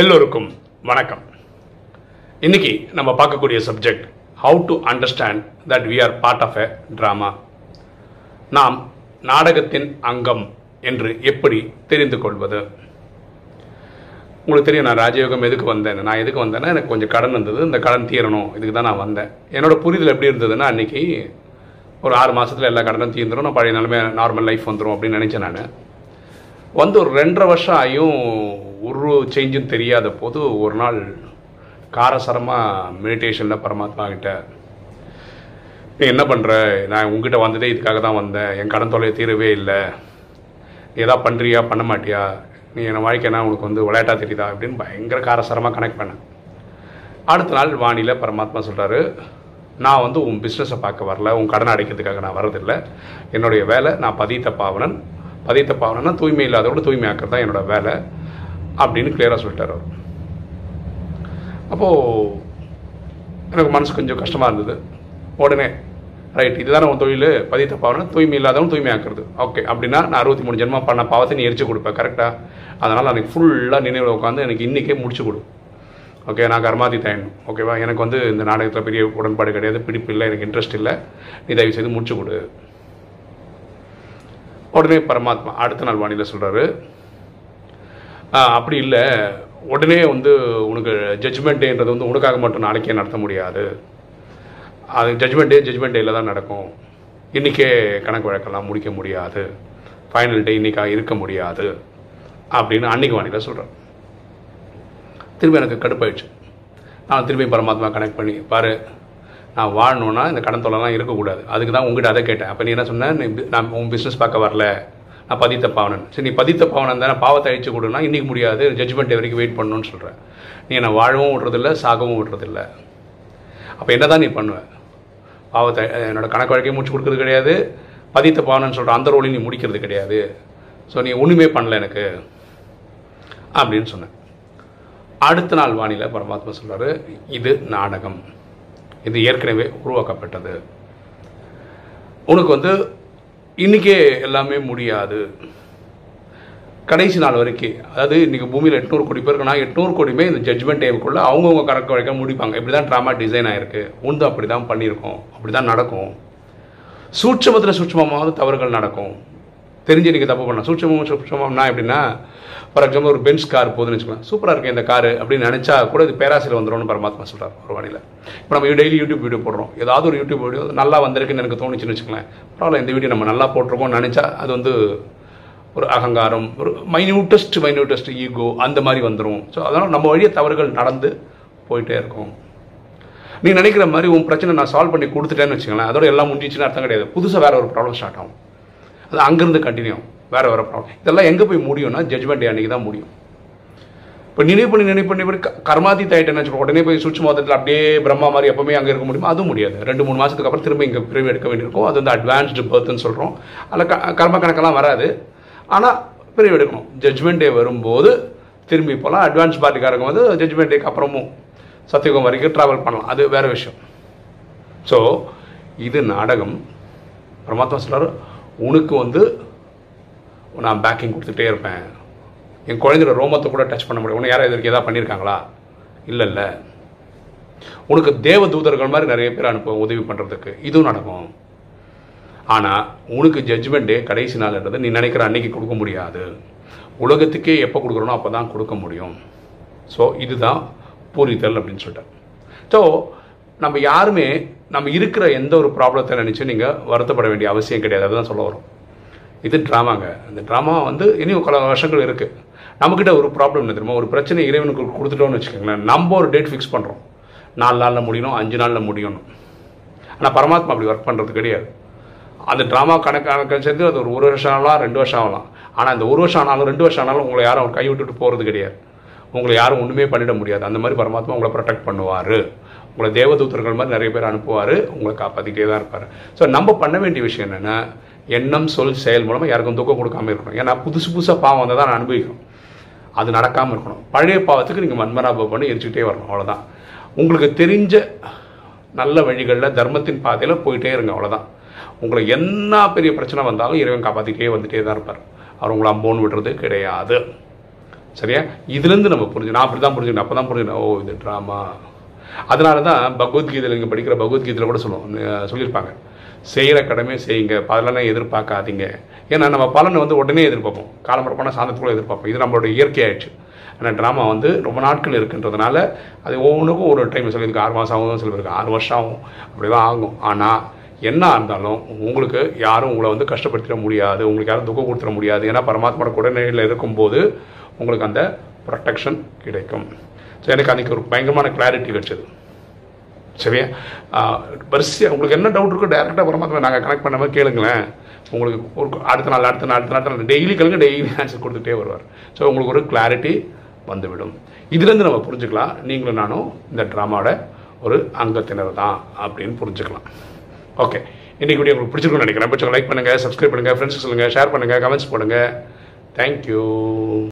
எல்லோருக்கும் வணக்கம். இன்னைக்கு நம்ம பார்க்கக்கூடிய subject how to understand that we are part of a drama நாம் நாடகத்தின் அங்கம் என்று எப்படி தெரிந்து கொள்வது? உங்களுக்கு தெரியும் நான் ராஜயோகம் எதுக்கு வந்தேன்? நான் எதுக்கு வந்தேன்னா எனக்கு கொஞ்சம் கடன் இருந்தது. இந்த கடன் தீரணும். இதுக்கு தான் நான் வந்தேன். என்னோட புரிதல் எப்படி இருந்ததுன்னா அன்னைக்கு ஒரு ஆறு மாதத்தில் எல்லா கடனும் தீர்ந்துடும் நான் பழைய நிலைமை நார்மல் லைஃப் வந்துடும் அப்படின்னு நினச்சேன் நான். வந்து ஒரு ரெண்டரை வருஷம் ஆகியும் ஒரு சேஞ்சும் தெரியாத போது ஒரு நாள் காரசரமாக மெடிடேஷனில் பரமாத்மா கிட்ட நீ என்ன பண்ணுற நான் உங்ககிட்ட வந்ததே இதுக்காக தான் வந்தேன். என் கடன் தொலை தீரவே இல்லை. நீ எதாவது பண்ணுறியா பண்ண மாட்டியா? நீ என்னை வாழ்க்கைனா உனக்கு வந்து விளையாட்டாக தெரியுதா? அப்படின்னு பயங்கர காரசாரமாக கனெக்ட் பண்ணேன். அடுத்த நாள் வானியில் பரமாத்மா சொல்கிறாரு நான் வந்து உன் பிஸ்னஸை பார்க்க வரல. உன் கடனை அடைக்கிறதுக்காக நான் வரதில்லை என்னுடைய வேலை நான் பதித்த பாவனன். பதித்த பாவனன்னா தூய்மை இல்லாதவரோட தூய்மையாக்கிறது தான் என்னோட வேலை. அப்படின்னு கிளியராக சொல்லிட்டார் அவர். அப்போது எனக்கு மனசு கொஞ்சம் கஷ்டமாக இருந்தது. உடனே ரைட் இதுதானே உன் தொழில்? பதி தப்பாவனா தூய்மை இல்லாதவன் தூய்மையாக்குறது ஓகே அப்படின்னா நான் அறுபத்தி மூணு ஜென்மம் பண்ண பாவத்தை நீ எரிச்சு கொடுப்பேன் கரெக்டாக அதனால் எனக்கு ஃபுல்லாக நினைவில் உட்காந்து எனக்கு இன்றைக்கே முடிச்சு கொடு. ஓகே நான் கர்மாதி தயணும் ஓகேவா? எனக்கு வந்து இந்த நாடகத்தில் பெரிய உடன்பாடு கிடையாது பிடிப்பு இல்லை எனக்கு இன்ட்ரெஸ்ட் இல்லை. நீ தயவு செய்து முடிச்சு கொடு. உடனே பரமாத்மா அடுத்த நாள் வானிலை சொல்கிறாரு அப்படி இல்லை. உடனே வந்து உனக்கு ஜட்ஜ்மெண்ட் டேன்றது வந்து உனக்காக மட்டும் நாளைக்கே நடத்த முடியாது. அது ஜட்ஜ்மெண்ட் டே ஜட்ஜ்மெண்ட் டேயில் தான் நடக்கும். இன்றைக்கே கணக்கு வழக்கெல்லாம் முடிக்க முடியாது. ஃபைனல் டே இன்றைக்காக இருக்க முடியாது. அப்படின்னு அன்னைக்கு வானிலை சொல்கிறேன் திரும்பி எனக்கு கடுப்பாயிடுச்சு. நான் திரும்பி பரமாத்மா கனெக்ட் பண்ணி பாரு நான் வாழணுன்னா இந்த கடன் தொலைலாம் இருக்கக்கூடாது. அதுக்கு தான் உங்ககிட்ட அதை கேட்டேன். அப்போ நீ என்ன சொன்ன? நீ நான் உன் பிஸ்னஸ் பார்க்க வரல. நான் பதித்த பாவனன். சரி நீ பதித்த பாவனன் தானே பாவத்தை அழிச்சு கொடுனா இன்றைக்கி முடியாது ஜட்ஜ்மெண்ட் வரைக்கும் வெயிட் பண்ணணும்னு சொல்கிறேன் நீ என்னை வாழவும் விட்றதில்ல சாகவும் விட்றதில்ல. அப்போ என்ன தான் நீ பண்ணுவ? பாவத்தை என்னோட கணக்கு வழக்கையும் முடிச்சு கொடுக்கறது கிடையாது. பதித்த பாவனன்னு சொல்கிற அந்த ரோலையும் நீ முடிக்கிறது கிடையாது. ஸோ நீ ஒன்றுமே பண்ணல எனக்கு. அப்படின்னு சொன்னேன் அடுத்த நாள் வானிலை பரமாத்மா சொல்றாரு இது நாடகம். இது ஏற்கனவே உருவாக்கப்பட்டது. உனக்கு வந்து இன்னைக்கே எல்லாமே முடியாது. கடைசி நாள் வரைக்கும் அதாவது இன்றைக்கி பூமியில் எட்நூறு கோடி பேர் இருக்குன்னா எட்நூறு கோடியுமே இந்த ஜட்ஜ்மெண்ட் டேவுக்குள்ளே அவங்கவுங்க கணக்கு வழக்க முடிப்பாங்க. இப்படி தான் ட்ராமா டிசைன் ஆகிருக்கு உண்டு அப்படி தான் பண்ணியிருக்கோம். அப்படி தான் நடக்கும். சூட்சமத்தில் சூட்சமமாவது தவறுகள் நடக்கும். தெரிஞ்சு நீங்கள் தப்பு பண்ணலாம். சூட்சமும் சூட்சமம்னா எப்படின்னா ஃபார் எக்ஸாம்பிள் ஒரு பென்ஸ் கார் போகுதுன்னு வச்சுக்கலாம் சூப்பராக இருக்கு இந்த கார் அப்படின்னு நினச்சா கூட இது பேராசியில் வந்துடும்னு பரமாத்மா சொல்கிறார் ஒரு வழியில். இப்போ நம்ம டெய்லி யூடியூப் வீடியோ போடுறோம். ஏதாவது ஒரு யூடியூப் வீடியோ நல்லா வந்திருக்குன்னு எனக்கு தோணுச்சுன்னு வச்சுக்கலாம் பரவாயில்ல இந்த வீடியோ நம்ம நல்லா போட்டிருக்கோம்னு நினச்சா அது வந்து ஒரு அகங்காரம் ஒரு மைன்யூட்டஸ்ட் மைன்யூட்டஸ்ட் ஈகோ அந்த மாதிரி வந்துடும் ஸோ அதனால் நம்ம வழியே தவறுகள் நடந்து போயிட்டே இருக்கும். நீ நினைக்கிற மாதிரி உன் பிரச்சனை நான் சால்வ் பண்ணி கொடுத்துட்டேன்னு வச்சுக்கலாம் அதோட எல்லாம் முடிஞ்சிச்சுன்னு அர்த்தம் கிடையாது. புதுசாக வேற ஒரு ப்ராப்ளம் ஸ்டார்ட் ஆகும். அது அங்கேருந்து கண்டினியூ ஆகும் வேறு ப்ராப்ளம் இதெல்லாம் எங்கே போய் முடியும்னா ஜட்மெண்ட் டே அன்னைக்கு தான் முடியும். இப்போ நினைவு பண்ணி நினைவு பண்ணி போய் கர்மாதி கர்மாதீத் வச்சுக்கோ உடனே போய் சுவிட்ச் மோதத்தில் அப்படியே பிரம்மா மாதிரி எப்பவுமே அங்கே இருக்க முடியுமா? அதுவும் முடியாது. ரெண்டு மூணு மாதத்துக்கு அப்புறம் திரும்ப இங்கே பிரிவு எடுக்க வேண்டியிருக்கும். அது வந்து அட்வான்ஸ்டு பர்த்னு சொல்கிறோம் அதில் க கர்ம கணக்கெல்லாம் வராது. ஆனால் பிரிவு எடுக்கணும். ஜட்மெண்ட் டே வரும்போது திரும்பி போகலாம் அட்வான்ஸ் பார்ட்டிக்காரங்க வந்து ஜட்மெண்ட் டேக்கு அப்புறமும் சத்தியகம் வரைக்கும் ட்ராவல் பண்ணலாம். அது வேறு விஷயம். ஸோ இது நாடகம். பரமாத்மா சொல்கிறார் உனக்கு வந்து நான் பேக்கிங் கொடுத்துட்டே இருப்பேன். என் குழந்தையோட ரோமத்தை கூட டச் பண்ண முடியும். உன்னை யாரும் இதற்கு எதாவது பண்ணியிருக்காங்களா? இல்லை இல்லை. உனக்கு தேவ தூதர்கள் மாதிரி நிறைய பேர் அனுப்புவோம் உதவி பண்ணுறதுக்கு இதுவும் நடக்கும். ஆனால் உனக்கு ஜட்ஜ்மெண்ட் டே கடைசி நாள்ன்றது நீ நினைக்கிற அன்னைக்கு கொடுக்க முடியாது. உலகத்துக்கே எப்போ கொடுக்குறோனோ அப்போ தான் கொடுக்க முடியும். ஸோ இதுதான் புரிதல் அப்படின்னு சொல்லிட்டேன். ஸோ நம்ம யாருமே நம்ம இருக்கிற எந்த ஒரு ப்ராப்ளத்தை நினச்சி நீங்கள் வருத்தப்பட வேண்டிய அவசியம் கிடையாது. அதுதான் சொல்ல வரும். இது ட்ராமாங்க அந்த ட்ராமா வந்து இனியும் பல வருஷங்கள் இருக்குது நம்மக்கிட்ட ஒரு ப்ராப்ளம் என்ன தெரியுமா? ஒரு பிரச்சனை இறைவனுக்கு கொடுத்துட்டோம்னு வச்சுக்கோங்களேன். நம்ம ஒரு டேட் ஃபிக்ஸ் பண்ணுறோம் நாலு நாளில் முடியணும் அஞ்சு நாளில் முடியணும். ஆனால் பரமாத்மா அப்படி ஒர்க் பண்ணுறது கிடையாது. அந்த ட்ராமா கணக்கான சேர்ந்து அது ஒரு ஒரு வருஷம் ஆகலாம் ரெண்டு வருஷம் ஆகலாம். ஆனால் அந்த ஒரு வருஷம் ஆனாலும் ரெண்டு வருஷம் ஆனாலும் உங்களை யாரும் அவர் கை விட்டுட்டு போகிறது கிடையாது. உங்களை யாரும் ஒன்றுமே பண்ணிட முடியாது. அந்த மாதிரி பரமாத்மா உங்களை ப்ரொடெக்ட் பண்ணுவார். உங்களை தேவதூதர்கள் மாதிரி நிறைய பேர் அனுப்புவார் உங்களை காப்பாற்றிக்கிட்டே தான் இருப்பார். ஸோ நம்ம பண்ண வேண்டிய விஷயம் என்னென்னா எண்ணம் சொல் செயல் மூலமாக யாருக்கும் துக்கம் கொடுக்காம இருக்கணும். ஏன்னா புதுசு புதுசாக பாவம் வந்தால் தான் நான் அனுபவிக்கணும். அது நடக்காமல் இருக்கணும். பழைய பாவத்துக்கு நீங்கள் மன்மராபம் பண்ணி எரிச்சுக்கிட்டே வரணும் அவ்வளோதான் உங்களுக்கு தெரிஞ்ச நல்ல வழிகளில் தர்மத்தின் பாதையில் போயிட்டே இருங்க அவ்வளோதான் உங்களை என்ன பெரிய பிரச்சனை வந்தாலும் இறைவன் காப்பாற்றிக்கிட்டே வந்துட்டே தான் இருப்பார். அவர் உங்களை அம்போன்னு விடுறது கிடையாது. சரியா? இதுலேருந்து நம்ம புரிஞ்சு நான் அப்படி தான் புரிஞ்சுக்கணும் அப்போ தான் புரிஞ்சுக்கணும். ஓ இது ட்ராமா அதனால தான் பகவத்கீதையில் இங்கே படிக்கிற பகவத்கீதையில் கூட சொல்லுவோம். சொல்லியிருப்பாங்க. செய்கிற கடமையை செய்யுங்க. பலனை எதிர்பார்க்காதீங்க. ஏன்னா நம்ம பலனை வந்து உடனே எதிர்பார்ப்போம். காலம்பரப்பான சாந்தத்துக்குள்ள எதிர்பார்ப்போம். இது நம்மளோட இயற்கையாயிடுச்சு ஆனால் ட்ராமா வந்து ரொம்ப நாட்கள் இருக்குன்றதுனால அது ஒவ்வொன்றுக்கும் ஒரு டைம் சொல்லியிருக்கு ஆறு மாதம் ஆகும் சில பேருக்கு ஆறு வருஷம் ஆகும். அப்படி தான் ஆகும். ஆனால் என்ன இருந்தாலும் உங்களுக்கு யாரும் உங்களை வந்து கஷ்டப்படுத்திட முடியாது. உங்களுக்கு யாரும் துக்கம் கொடுத்துட முடியாது. ஏன்னா பரமாத்மாவோட உடல்நிலையில் இருக்கும்போது உங்களுக்கு அந்த ப்ரொடெக்ஷன் கிடைக்கும். ஸோ எனக்கு அன்றைக்கி ஒரு பயங்கரமான கிளாரிட்டி கிடச்சிது சரியா? வரிசையாக உங்களுக்கு என்ன டவுட் இருக்கோ டேரெக்டாக பரமாத்மா நாங்கள் கனெக்ட் பண்ண மாதிரி கேளுங்களேன். உங்களுக்கு ஒரு அடுத்த நாள் அடுத்த நாள் அடுத்த நாள் அடுத்த நாள் டெய்லி கேளுங்க டெய்லி ஆன்சர் கொடுத்துட்டே வருவார். ஸோ உங்களுக்கு ஒரு கிளாரிட்டி வந்துவிடும். இதுலேருந்து நம்ம புரிஞ்சுக்கலாம். நீங்களும் நானும் இந்த ட்ராமாவோட ஒரு அங்கத்தினர் தான் அப்படின்னு புரிஞ்சுக்கலாம். ஓகே இன்றைக்கி வீடியோ உங்களுக்கு பிடிச்சிருக்கும்னு நினைக்கிறேன். பிடிச்சவங்க லைக் பண்ணுங்கள் சப்ஸ்கிரைப் பண்ணுங்கள் ஃப்ரெண்ட்ஸ் சொல்லுங்கள் ஷேர் பண்ணுங்கள் கமெண்ட்ஸ் பண்ணுங்கள் தேங்க்யூ